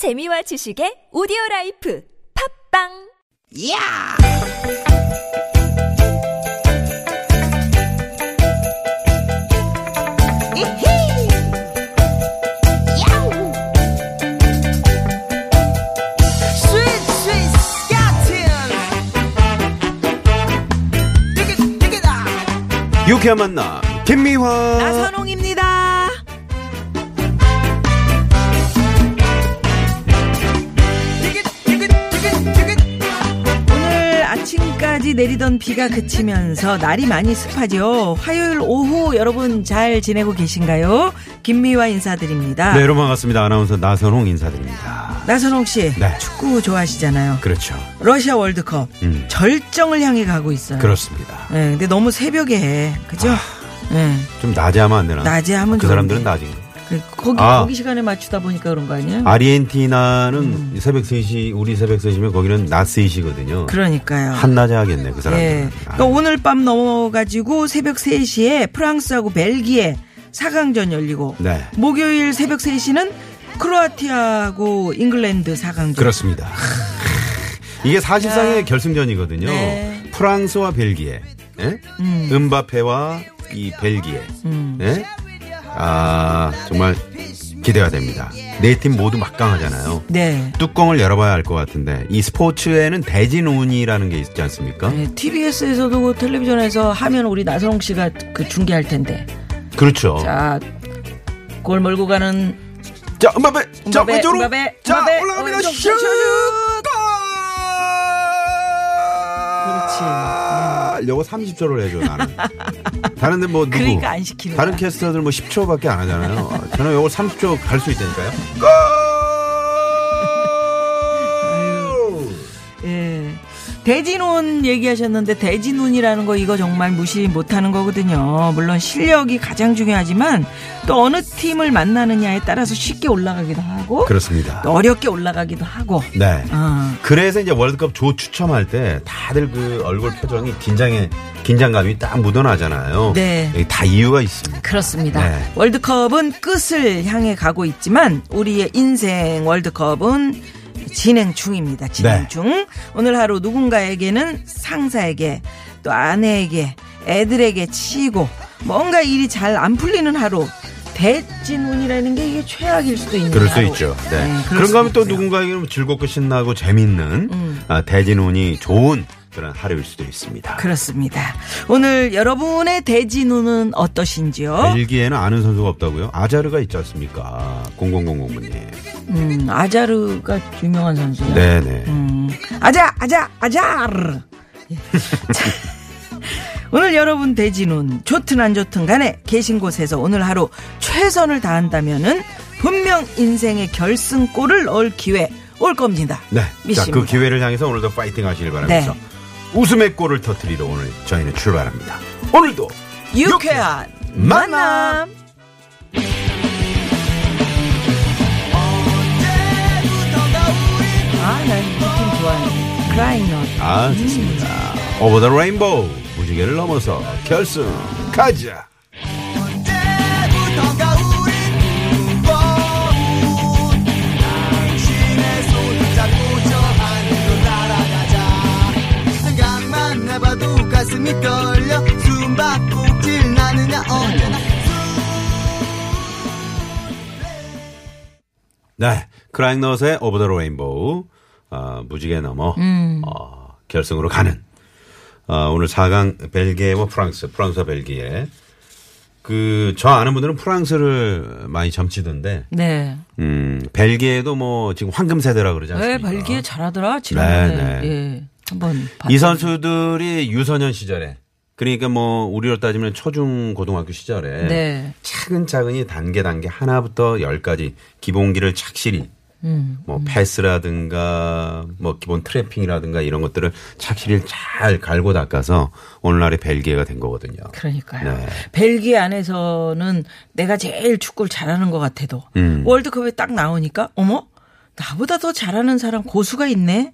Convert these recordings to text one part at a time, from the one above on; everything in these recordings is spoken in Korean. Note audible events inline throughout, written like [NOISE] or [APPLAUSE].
재미와 지식의 오디오 라이프 팝빵 야! 이히! 야우! 스윗 스윗 스카틴! 디귿 디귿아! 유쾌한 만남 김미화 나선홍입니다. 아침까지 내리던 비가 그치면서 날이 많이 습하죠. 화요일 오후 여러분 잘 지내고 계신가요? 김미화 인사드립니다. 네 여러분 반갑습니다 아나운서 나선홍 인사드립니다 나선홍 씨, 네. 축구 좋아하시잖아요. 그렇죠 러시아 월드컵 음. 절정을 향해 가고 있어요. 그렇습니다 네, 근데 너무 새벽에 해, 그죠? 네, 좀 낮에 하면 안 되나 낮에 하면 그 좋은데. 사람들은 낮인가 그, 거기 아. 거기 시간에 맞추다 보니까 그런 거 아니에요? 아르헨티나는 음. 새벽 3시 우리 새벽 3시면 거기는 낮 3시거든요 그러니까요. 한낮에 하겠네 그 사람들은 예. 아, 그러니까 오늘 밤 넘어가지고 새벽 3시에 프랑스하고 벨기에 4강전 열리고 네 목요일 새벽 3시는 크로아티아하고 잉글랜드 4강전. 그렇습니다 [LAUGHS] 이게 사실상의 결승전이거든요 네. 프랑스와 벨기에 예? 음. 음바페와 이 벨기에 음. 예? 아 정말 기대가 됩니다 네 팀 모두 막강하잖아요 네. 뚜껑을 열어봐야 알 것 같은데 이 스포츠에는 대진운이라는 게 있지 않습니까? 네, TBS에서도 그 텔레비전에서 하면 우리 나선홍 씨가 그 중계할 텐데. 그렇죠. 자, 골 몰고 가는 자, 음바페, 자 왼쪽으로, 자 올라갑니다. 슛! 슛! 그렇지. 요거 30초를 해줘 나는. 다른데 뭐 누구? 그러니까 안 시키는 다른 거야. 캐스터들 뭐 10초밖에 안 하잖아요. 저는 요거 30초 갈 수 있다니까요. 대진운 얘기하셨는데 대진운이라는 거 이거 정말 무시 못하는 거거든요. 물론 실력이 가장 중요하지만 또 어느 팀을 만나느냐에 따라서 쉽게 올라가기도 하고 그렇습니다. 또 어렵게 올라가기도 하고. 네. 어. 그래서 이제 월드컵 조 추첨할 때 다들 그 얼굴 표정이 긴장에 긴장감이 딱 묻어나잖아요. 네. 다 이유가 있습니다. 그렇습니다. 네. 월드컵은 끝을 향해 가고 있지만 우리의 인생 월드컵은 진행 중입니다. 진행 네. 중. 오늘 하루 누군가에게는 상사에게 또 아내에게 애들에게 치이고 뭔가 일이 잘 안 풀리는 하루. 대진운이라는 게 이게 최악일 수도 있는 그럴 수. 있죠. 네. 네, 수도 하면 또. 누군가에게는 즐겁고 신나고 재밌는 음. 아, 대진운이 좋은 그런 하루일 수도 있습니다. 그렇습니다. 오늘 여러분의 대진운은 어떠신지요? 벨기에는 아는 선수가 없다고요? 아자르가 있지 않습니까? 0000번님. 음, 아자르가 유명한 선수예요. 네네. 음, 아자, 아자, 아자르. 예. [LAUGHS] 자, 오늘 여러분 대진운 좋든 안 좋든 간에 계신 곳에서 오늘 하루 최선을 다한다면은 분명 인생의 결승골을 넣을 기회 올 겁니다. 네. 자, 믿습니다. 그 기회를 향해서 오늘도 파이팅 하시길 바라면서 네. 웃음의 골을 터뜨리러 오늘 저희는 출발합니다. 오늘도 유쾌한 만남. 아, 난. 아, 좋습니다. 오버 더 레인보우 무지개를 넘어서 결승 가자. 언제부턴가 가슴이 떨려 숨바꼭질 나느냐 언제나 네. 크라잉넛의 오버 더 레인보우 어, 무지개 넘어 음. 어, 결승으로 가는 어, 오늘 4강 벨기에와 프랑스, 프랑스와 벨기에 그 저 아는 분들은 프랑스를 많이 점치던데 네. 음, 벨기에도 뭐 지금 황금 세대라 그러지 왜 않습니까? 벨기에 잘하더라 지난번에. 네, 네. 예. 한번 이. 선수들이 유소년 시절에 그러니까 뭐 우리로 따지면 초중 고등학교 시절에 네. 차근차근히 단계 단계 하나부터 열까지 기본기를 착실히 음. 뭐 패스라든가 뭐 기본 트래핑이라든가 이런 것들을 착실히 잘 갈고 닦아서 오늘날의 벨기에가 된 거거든요. 그러니까요. 네. 벨기에 안에서는 내가 제일 축구를 잘하는 것 같아도 음. 월드컵에 딱 나오니까 어머 나보다 더 잘하는 사람 고수가 있네.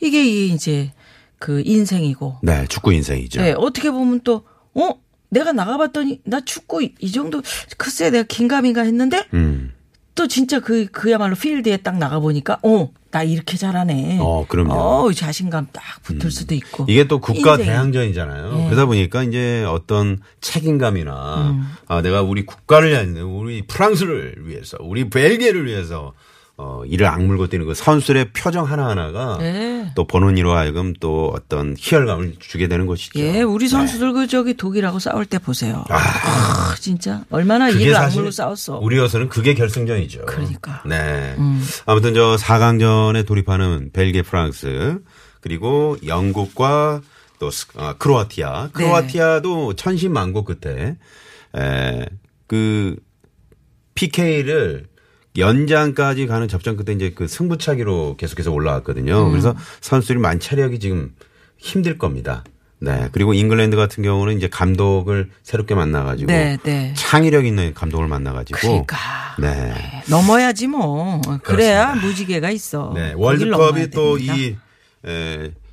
이게 이제 그 인생이고. 네, 축구 인생이죠. 네, 어떻게 보면 또 어? 내가 나가봤더니 나 축구 이 정도 글쎄 내가 긴가민가 했는데 음. 또 진짜 그 그야말로 필드에 딱 나가 보니까 어 나 이렇게 잘하네. 어, 그럼요. 어, 자신감 딱 붙을 수도 있고. 이게 또 국가 인생이. 대항전이잖아요. 네. 그러다 보니까 이제 어떤 책임감이나 음. 아, 내가 우리 국가를 위한 우리 프랑스를 위해서 우리 벨기에를 위해서 어, 이를 악물고 뛰는 그 선수들의 표정 하나하나가 네. 또 보는 이로 하여금 또 어떤 희열감을 주게 되는 것이죠. 예, 우리 선수들 그 저기 독일하고 싸울 때 보세요. 아, 진짜 얼마나 이를 악물고 싸웠어. 우리로서는 그게 결승전이죠. 그러니까. 네. 아무튼 저 4강전에 돌입하는 벨기에, 프랑스 그리고 영국과 또 스- 아, 크로아티아. 네. 크로아티아도 천신만고 끝에 에 그 PK를 연장까지 가는 접전 끝에 이제 그 승부차기로 계속해서 올라왔거든요. 음. 그래서 선수들이 만차력이 지금 힘들 겁니다. 네. 그리고 잉글랜드 같은 경우는 이제 감독을 새롭게 만나가지고 네, 네. 창의력 있는 감독을 만나가지고 그러니까. 네. 넘어야지 뭐. 그래야 무지개가 있어. 네. 월드컵이 또. 이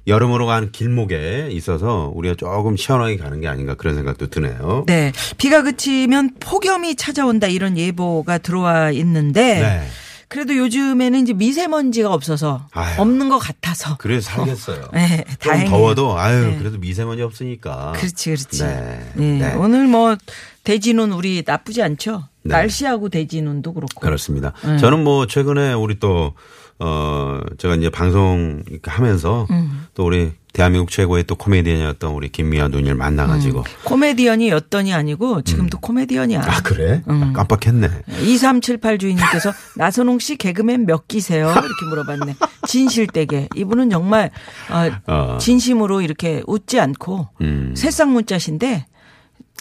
여름으로 가는 길목에 있어서 우리가 조금 시원하게 가는 게 아닌가 그런 생각도 드네요. 네. 비가 그치면 폭염이 찾아온다 이런 예보가 들어와 있는데 네. 그래도 요즘에는 이제 미세먼지가 없어서 아유. 없는 것 같아서. 그래서 살겠어요. 네, 좀 다행이에요. 더워도 아유 네. 그래도 미세먼지 없으니까. 그렇지, 그렇지. 네. 네. 네. 오늘 뭐 대진운 우리 나쁘지 않죠. 네. 날씨하고 대진운도 그렇고. 그렇습니다. 네. 저는 뭐 최근에 우리 또, 어, 제가 이제 방송 하면서 음. 또 우리 대한민국 최고의 또 코미디언이었던 우리 김미아 누니를 만나가지고. 코미디언이 였더니 아니고 지금도 코미디언이야. 아, 그래? 음. 아, 깜빡했네. 2378 주인님께서 [LAUGHS] 나선홍 씨 개그맨 몇 기세요? 이렇게 물어봤네. 진실되게. 이분은 정말 아, 어. 진심으로 이렇게 웃지 않고 음. 새싹 문자신데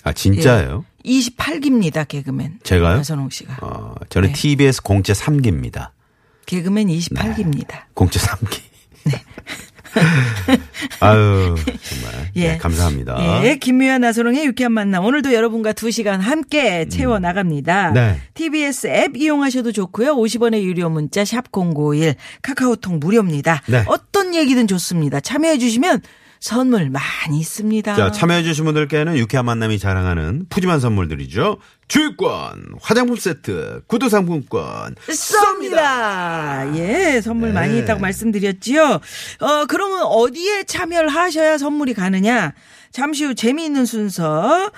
아, 진짜예요? 28기입니다. 개그맨. 제가요? 나선홍 씨가. 어, 저는 네. TBS 공채 3기입니다. 개그맨 28기입니다. 공채 3기. [LAUGHS] 아유, 정말. 예. 네, 감사합니다. 예, 김미아 나선홍의 유쾌한 만남. 오늘도 여러분과 2시간 함께 채워 나갑니다. 네. TBS 앱 이용하셔도 좋고요. 50원의 유료 문자 샵051 카카오톡 무료입니다. 네. 어떤 얘기든 좋습니다. 참여해 주시면 선물 많이 있습니다. 자, 참여해주신 분들께는 유쾌한 만남이 자랑하는 푸짐한 선물들이죠. 주유권, 화장품 세트, 구두 상품권 쏩니다. 예, 선물 네. 많이 있다고 말씀드렸지요. 어, 그러면 어디에 참여를 하셔야 선물이 가느냐? 잠시 후 재미있는 순서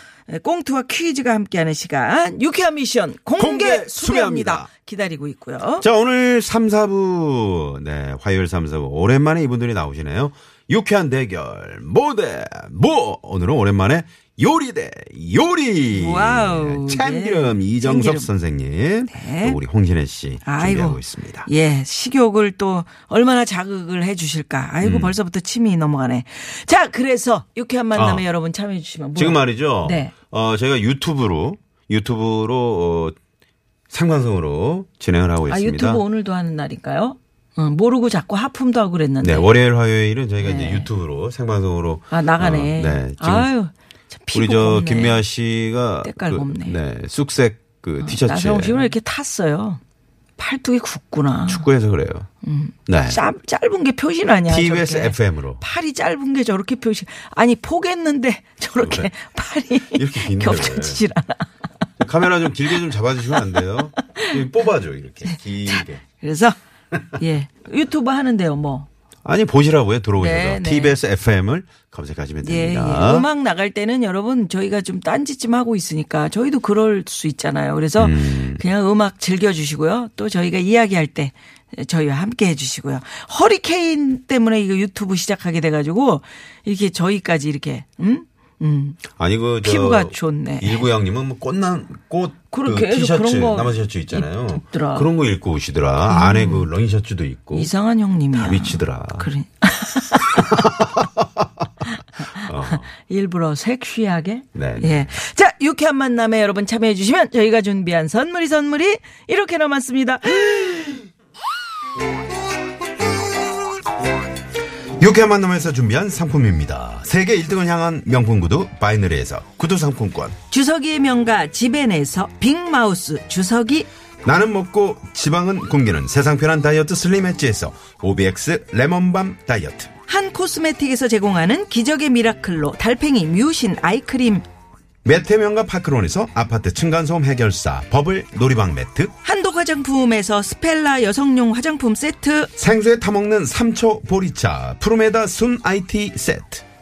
꽁트와 퀴즈가 함께하는 시간 유쾌한 미션 공개, 공개 수배합니다. 수배합니다. 기다리고 있고요. 자, 오늘 3, 4부, 네, 화요일 3, 4부. 오랜만에 이분들이 나오시네요. 유쾌한 대결, 모대, 모! 오늘은 오랜만에 요리 대 요리. 와우, 참기름 네. 이정섭 참기름. 선생님. 네. 또 우리 홍진혜 씨 아이고. 준비하고 있습니다. 예, 식욕을 또 얼마나 자극을 해 주실까. 아이고, 음. 벌써부터 침이 넘어가네. 자, 그래서 유쾌한 만남에 아. 여러분 참여해 주시면 지금 뭐요? 말이죠. 네. 어, 제가 유튜브로, 유튜브로, 어, 생방송으로 진행을 하고 아, 있습니다. 유튜브 오늘도 하는 날인가요? 어, 모르고 자꾸 하품도 하고 그랬는데. 네, 월요일, 화요일은 저희가 네. 이제 유튜브로 생방송으로. 아, 나가네. 어, 네. 지금 아유, 우리 저 곱네. 김미아 씨가 때깔 그, 곱네. 네, 쑥색 그 티셔츠에 나성호 씨는 이렇게 탔어요. 팔뚝이 굵구나. 축구해서 그래요. 네. 짧, 짧은 게 표시나냐. TBS 저렇게. FM으로. 팔이 짧은 게 저렇게 표시. 아니, 포겠는데 저렇게 왜? [LAUGHS] 팔이 이렇게 겹쳐지질 않아. 카메라 좀 길게 좀 잡아주시면 안 돼요? [LAUGHS] 뽑아줘 이렇게 길게. 그래서, 예. 유튜브 하는데요, 뭐. 아니 보시라고요 들어오셔서 네, 네. TBS FM을 검색하시면 예, 됩니다. 예. 음악 나갈 때는 여러분 저희가 좀 딴짓 좀 하고 있으니까 저희도 그럴 수 있잖아요. 그래서 음. 그냥 음악 즐겨주시고요. 또 저희가 이야기할 때 저희와 함께 해주시고요. 허리케인 때문에 이거 유튜브 시작하게 돼가지고 이렇게 저희까지 이렇게 음? 음. 아니 그 저, 피부가 좋네. 일구양님은 뭐 꽃난 꽃그 계속 티셔츠 그런 거 남은 셔츠 있잖아요. 입- 입더라. 음. 그런 거 입고 오시더라. 안에 그 런닝 셔츠도 있고 이상한 형님이야. 다 미치더라. 그래. [LAUGHS] 어. 일부러 섹시하게. 네, 예. 자, 유쾌한 만남에 여러분 참여해 주시면 저희가 준비한 선물이 선물이 이렇게 남았습니다. 유쾌한 만남에서 준비한 상품입니다. 세계 1등을 향한 명품 구두 바이너리에서 구두 상품권. 주석이의 명가 지벤에서 빅마우스 주석이 나는 먹고 지방은 굶기는 세상 편한 다이어트 슬림 엣지에서 OBX 레몬밤 다이어트. 한 코스메틱에서 제공하는 기적의 미라클로 달팽이 뮤신 아이크림 매태명과 파크론에서 아파트 층간소음 해결사 버블 놀이방 매트 한독 화장품에서 스펠라 여성용 화장품 세트, 생수에 타먹는 삼초 보리차 푸르메다 순 IT 세트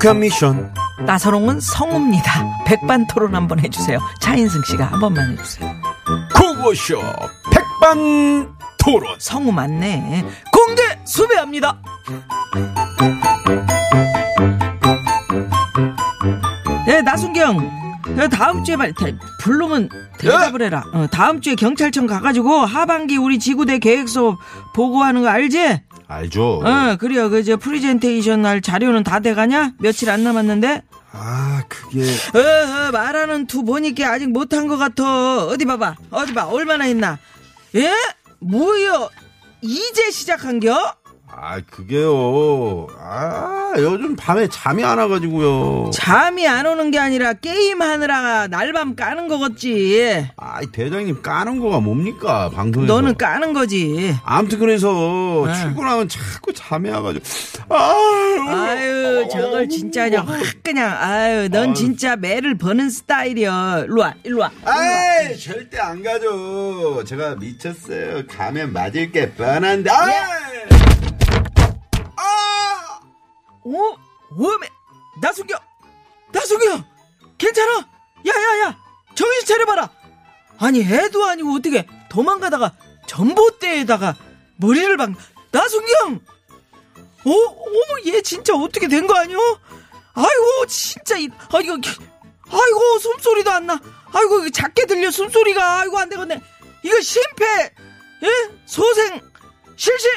칸 미션 나선홍은 성우입니다. 백반 토론 한번 해주세요. 차인승 씨가 한 번만 해주세요. 구호쇼 백반 토론 성우 맞네. 공개 수배합니다. 네, 나순경. 야, 다음 주에 말, 대- 부르면 대답을 해라. 어, 다음 주에 경찰청 가가지고 하반기 우리 지구대 계획서 보고하는 거 알지? 알죠 어, 그래요. 그, 저, 프리젠테이션 할 자료는 다 돼가냐? 며칠 안 남았는데? 아 그게 어, 어, 말하는 투 보니까 아직 못한 것 같아. 어디 봐봐. 어디 봐. 얼마나 했나? 예? 뭐요? 이제 시작한겨? 아 그게요 아 요즘 밤에 잠이 안 와가지고요 잠이 안 오는 게 아니라 게임 하느라 날밤 까는 거겠지. 아 대장님 까는 거가 뭡니까 방송에서 너는 까는 거지. 아무튼 그래서 네. 출근하면 자꾸 잠이 와가지고 아 아유, 저걸 진짜 그냥 확 그냥, 아유, 넌 진짜 매를 버는 스타일이야. 일로 와, 일로 와. 아이 절대 안 가죠 제가 미쳤어요 가면 맞을 게 뻔한데 아 아! 어? 오메! 나순경 나순경 괜찮아? 야야야! 정신 차려봐라! 아니 애도 아니고 어떻게 도망가다가 전봇대에다가 머리를 박 나순경! 어? 어머 얘 진짜 어떻게 된 거 아니오? 아이고 진짜 이 아, 이거 아이고 숨소리도 안 나. 아이고 작게 들려 숨소리가. 아이고 안 되겠네. 이거 심폐 예? 소생 실시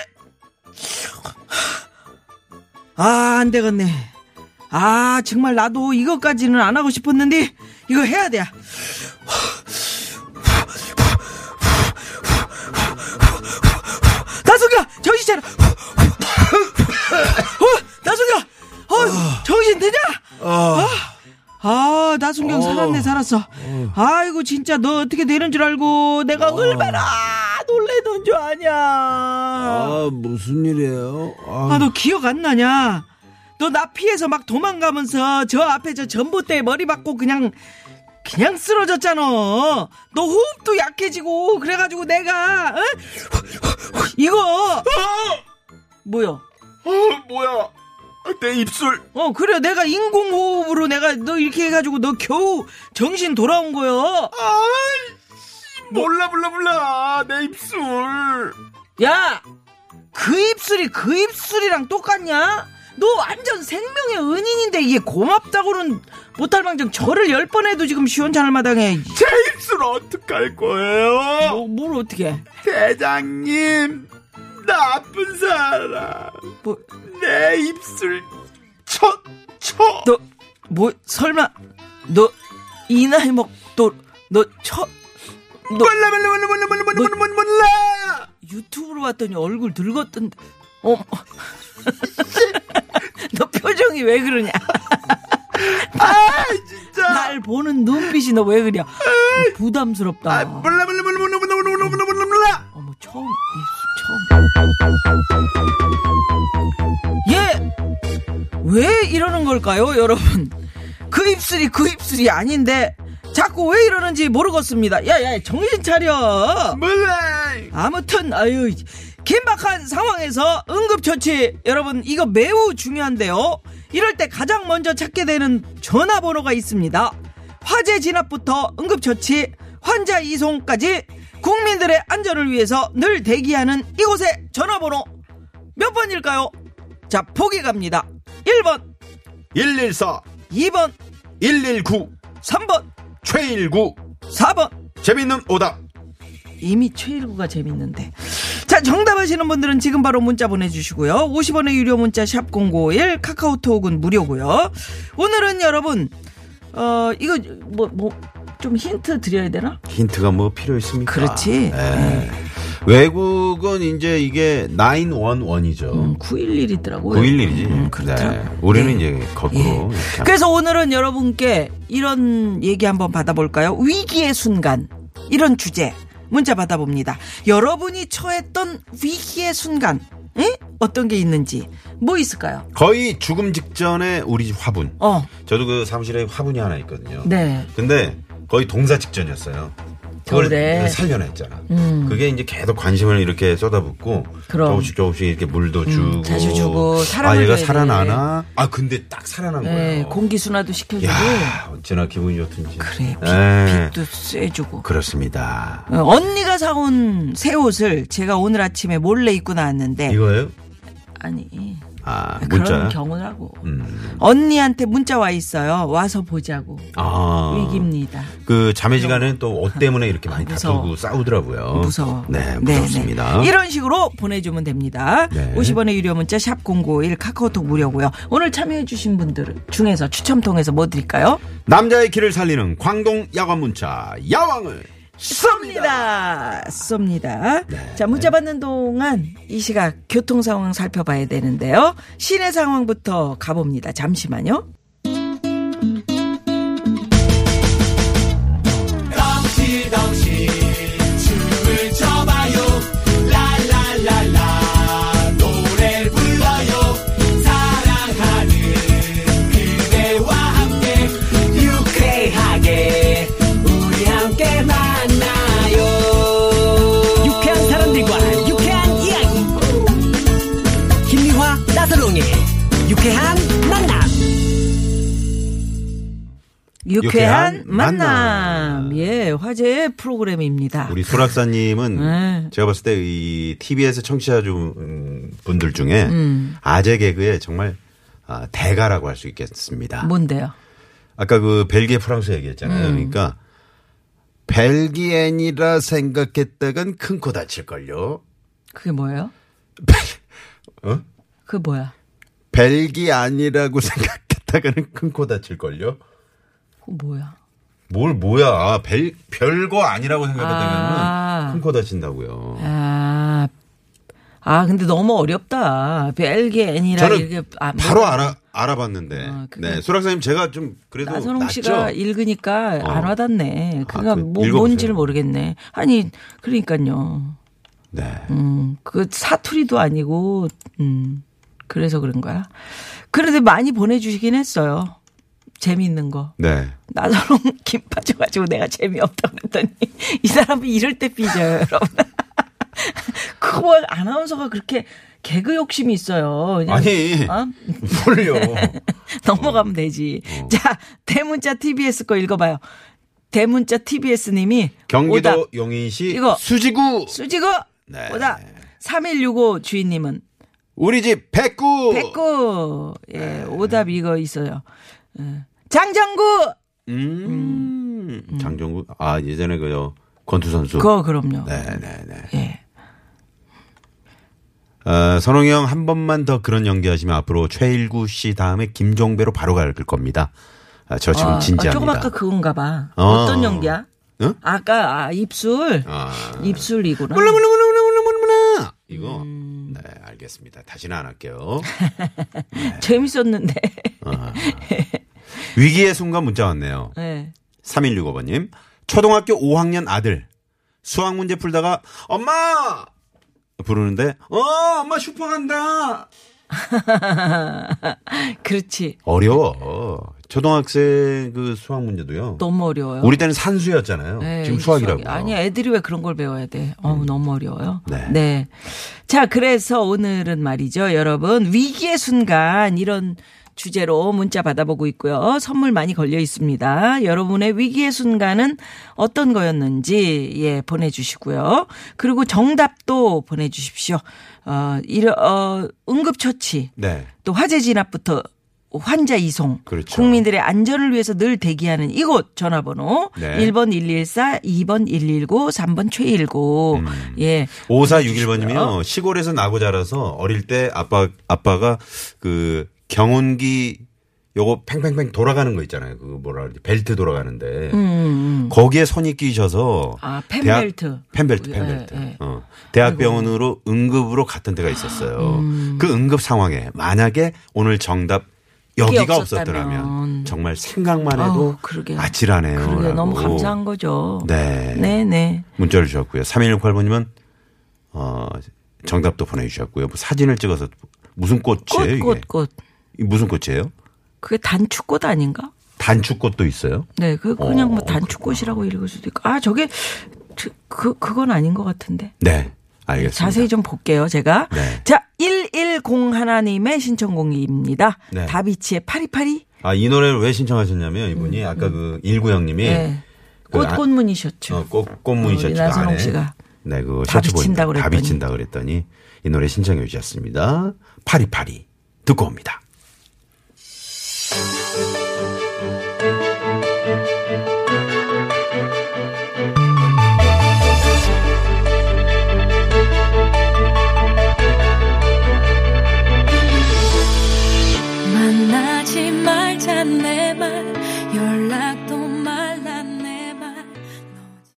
아, 안 되겠네. 아, 정말 나도 이것까지는 안 하고 싶었는데, 이거 해야 돼. 나성규야! 정신 차려! 어, 나성규야! 어, 정신 되냐? 아, 아, 나순경 살았네, 살았어. 아이고, 진짜 너 어떻게 되는 줄 알고 내가 얼마나 놀래는 줄 아냐. 아 무슨 일이에요 아, 너 기억 안 나냐? 너 나 피해서 막 도망가면서 저 앞에 저 전봇대에 머리 박고 그냥, 그냥 쓰러졌잖아. 너 호흡도 약해지고, 그래가지고 내가, 어? 이거! 뭐야? 어 뭐야 내 입술 어, 그래. 내가 인공호흡으로 내가 너 이렇게 해가지고 너 겨우 정신 돌아온 거요. 몰라 몰라 몰라. 내 입술. 야! 그 입술이 그 입술이랑 똑같냐? 너 완전 생명의 은인인데 이게 고맙다고는 못할 망정 절을 열번 해도 지금 시원찮을 마당에. 제 입술 어떡할 거예요? 뭐, 뭘 어떻게? 대장님 나쁜 사람. 뭐, 내 입술 쳐쳐. 너, 뭐, 설마, 너, 이 나이 먹, 또, 너, 처, 너, 몰라 몰라 몰라 몰라 몰라 몰라 몰라 몰라 몰라 유튜브로 봤더니 얼굴 늙었던데, 어머. 너 표정이 왜 그러냐? 아 진짜 날 보는 눈빛이 너 왜 그래? 부담스럽다. 아 몰라 몰라 몰라 몰라 몰라 몰라 몰라 몰라 몰라 어머 처음 처음 얘왜 이러는 걸까요 여러분 그 입술이 그 입술이 아닌데 자꾸 왜 이러는지 모르겠습니다. 야야 정신 차려. 몰라 아무튼 아유 긴박한 상황에서 응급처치. 여러분 이거 매우 중요한데요. 이럴 때 가장 먼저 찾게 되는 전화번호가 있습니다. 화재 진압부터 응급처치 환자 이송까지 국민들의 안전을 위해서 늘 대기하는 이곳의 전화번호. 몇 번일까요? 자 보기 갑니다. 1번 114 2번 119 3번 최일구 4번 재밌는 오답 이미 최일구가 재밌는데. 자, 정답하시는 분들은 지금 바로 문자 보내주시고요. 50원의 유료 문자 샵 051, 카카오톡은 무료고요. 오늘은 여러분, 어, 이거, 뭐, 뭐, 좀 힌트 드려야 되나? 힌트가 뭐 필요 있습니까? 그렇지. 네. 외국은 이제 이게 911이죠. 음, 911이더라고요. 911이지. 음. 네. 우리는 예. 이제 거꾸로. 예. 그래서 오늘은 여러분께 이런 얘기 한번 받아볼까요? 위기의 순간. 이런 주제. 문자 받아봅니다. 여러분이 처했던 위기의 순간. 에? 어떤 게 있는지. 뭐 있을까요? 거의 죽음 직전에 우리 집 화분. 어, 저도 그 사무실에 화분이 하나 있거든요. 네. 근데 거의 동사 직전이었어요. 그걸 겨울에. 살려냈잖아. 음. 그게 이제 계속 관심을 이렇게 쏟아붓고 그럼. 음, 조금씩 조금씩 이렇게 물도 주고 자주 주고 아 얘가. 살아나나? 아 근데 딱 살아난 네, 거예요. 공기 순환도 시켜주고. 야 어찌나 기분이 좋든지. 그래, 빚, 예. 빚도 쐬주고. 그렇습니다. 어, 언니가 사온 새 옷을 제가 오늘 아침에 몰래 입고 나왔는데. 이거예요? 아니. 아 그런 문자. 경우라고. 음. 언니한테 문자 와 있어요. 와서 보자고. 아 위기입니다. 그 자매 지간은 또옷 때문에 이렇게 많이 무서워. 다투고 싸우더라고요. 무서워. 네, 무섭습니다. 네. 이런 식으로 보내주면 됩니다. 네. 50원의 유료 문자 샵 #051 카카오톡 무료고요. 오늘 참여해주신 분들 중에서 추첨 통해서 뭐 드릴까요? 남자의 길을 살리는 광동 야간 문자 야왕을 쏩니다. 쏩니다. 네. 자, 문자 받는 동안 이 시각 교통 상황 살펴봐야 되는데요. 시내 상황부터 가봅니다. 잠시만요. 유쾌한, 유쾌한 만남. 만남. 예, 화제의 프로그램입니다. 우리 소락사님은 [LAUGHS] 네. 제가 봤을 때 이 TBS 청취자 중, 음, 분들 중에 음. 아재 개그의 정말 아, 대가라고 할 수 있겠습니다. 뭔데요? 아까 그 벨기에 프랑스 얘기했잖아요. 음. 그러니까 벨기엔이라 생각했다간 큰 코 다칠걸요. 그게 뭐예요? [LAUGHS] 어? 그게 뭐야? 벨기안이라고 [LAUGHS] 생각했다가는 큰 코 다칠걸요. 그거 뭐야? 뭘 뭐야? 아, 별 별거 아니라고 생각했다가는 아. 큰코 다친다고요. 아, 아, 근데 너무 어렵다. 벨기엔이라 저는 이렇게 아, 바로 뭐- 알아 알아봤는데. 어, 그게- 네, 소락사님 제가 좀 그래도 나선홍 낫죠. 씨가 읽으니까 어. 안 와닿네. 그니까 그 뭐. 뭔지를 모르겠네. 아니, 그러니까요. 네. 음, 그 사투리도 아니고, 음, 그래서 그런 거야. 그런데 많이 보내 주시긴 했어요. 재미있는 거. 네. 나선홍 [LAUGHS] 김 빠져가지고 내가 재미없다고 그랬더니 이 사람이 이럴 때 삐져요, [LAUGHS] 여러분. 그거 아나운서가 그렇게 개그 욕심이 있어요. 그냥, 아니. 어? 뭘요? [LAUGHS] 넘어가면 되지. 어. 자, 대문자 TBS 거 읽어봐요. 대문자 TBS 님이 경기도 오답. 용인시 이거. 수지구 수지고 네. 오다 3165 주인님은 우리 집 백구. 백구 예 네. 오답 이거 있어요. 예. 장정구 음. 장정구. 아, 예전에 그요 권투 선수. 그거 그럼요. 네, 네, 네. 예. 어, 선홍이 형 한 번만 더 그런 연기하시면 앞으로 최일구 씨 다음에 김종배로 바로 갈 겁니다. 아, 저 지금 아, 진지합니다. 조금 아까 그건가 봐. 어. 어. 떤 연기야? 응? 아까 아, 입술 아. 입술이구나. 몰라 몰라 몰라 몰라 몰라 몰라 몰라. 이거. 음. 네, 알겠습니다. 다시는 안 할게요. [LAUGHS] 재밌었는데. 위기의 순간 문자 왔네요. 예. 3165번님. 초등학교 5학년 아들. 수학 문제 풀다가 엄마! 부르는데 어 엄마 슈퍼 간다. [LAUGHS] 그렇지. 어려워. 초등학생 그 수학 문제도요. 너무 어려워요. 우리 때는 산수였잖아요. 네, 지금 이 수학이라고. 수학이- 아니, 애들이 왜 그런 걸 배워야 돼? 어우, 너무 어려워요. 네. 자, 그래서 오늘은 말이죠. 여러분, 위기의 순간, 이런 주제로 문자 받아보고 있고요. 선물 많이 걸려 있습니다. 여러분의 위기의 순간은 어떤 거였는지, 예, 보내주시고요. 그리고 정답도 보내주십시오. 어, 이러, 어, 응급처치. 네. 또 화재 진압부터 환자 이송, 그렇죠. 국민들의 안전을 위해서 늘 대기하는 이곳 전화번호 네. 1번 114, 2번 119, 3번 최일구. 음. 예. 5461번님이요. 시골에서 나고 자라서 어릴 때 아빠, 아빠가 그 경운기 요거 팽팽팽 돌아가는 거 있잖아요. 그 뭐라 그러지? 벨트 돌아가는데. 음, 음. 거기에 손이 끼셔서 아, 펜벨트. 펜벨트 예, 펜벨트. 예. 어. 대학병원으로 응급으로 갔던 때가 있었어요. 음. 그 응급 상황에 만약에 오늘 정답 여기가. 없었더라면 정말 생각만 해도 그러게. 아찔하네요. 그러게 너무 감사한 거죠. 네. 네, 네. 문자를 주셨고요. 3168번님은 어 정답도 보내주셨고요. 뭐 사진을 찍어서 무슨 꽃이에요 꽃, 이게? 꽃, 꽃. 이 무슨 꽃이에요? 그게 단축꽃 아닌가? 단축꽃도 있어요? 네, 그 그냥 뭐 어, 단축꽃이라고 읽을 수도 있고. 아, 저게 저- 그 그건 아닌 것 같은데. 네, 알겠습니다. 자세히 좀 볼게요, 제가. 네. 자, 110 하나님의 신청곡입니다. 네. 다비치의 파리파리. 아, 이 노래를 왜 신청하셨냐면 이분이 아까 그 일구 형님이 음, 네. 그꽃 아- 꽃무늬셨죠. 어, 꽃, 꽃무늬 우리 셔츠 나선홍 씨가. 네, 그다 셔츠 비친다 보니까 다 그랬더니. 비친다 그랬더니 이 노래 신청해 주셨습니다. 파리파리 듣고 옵니다. 만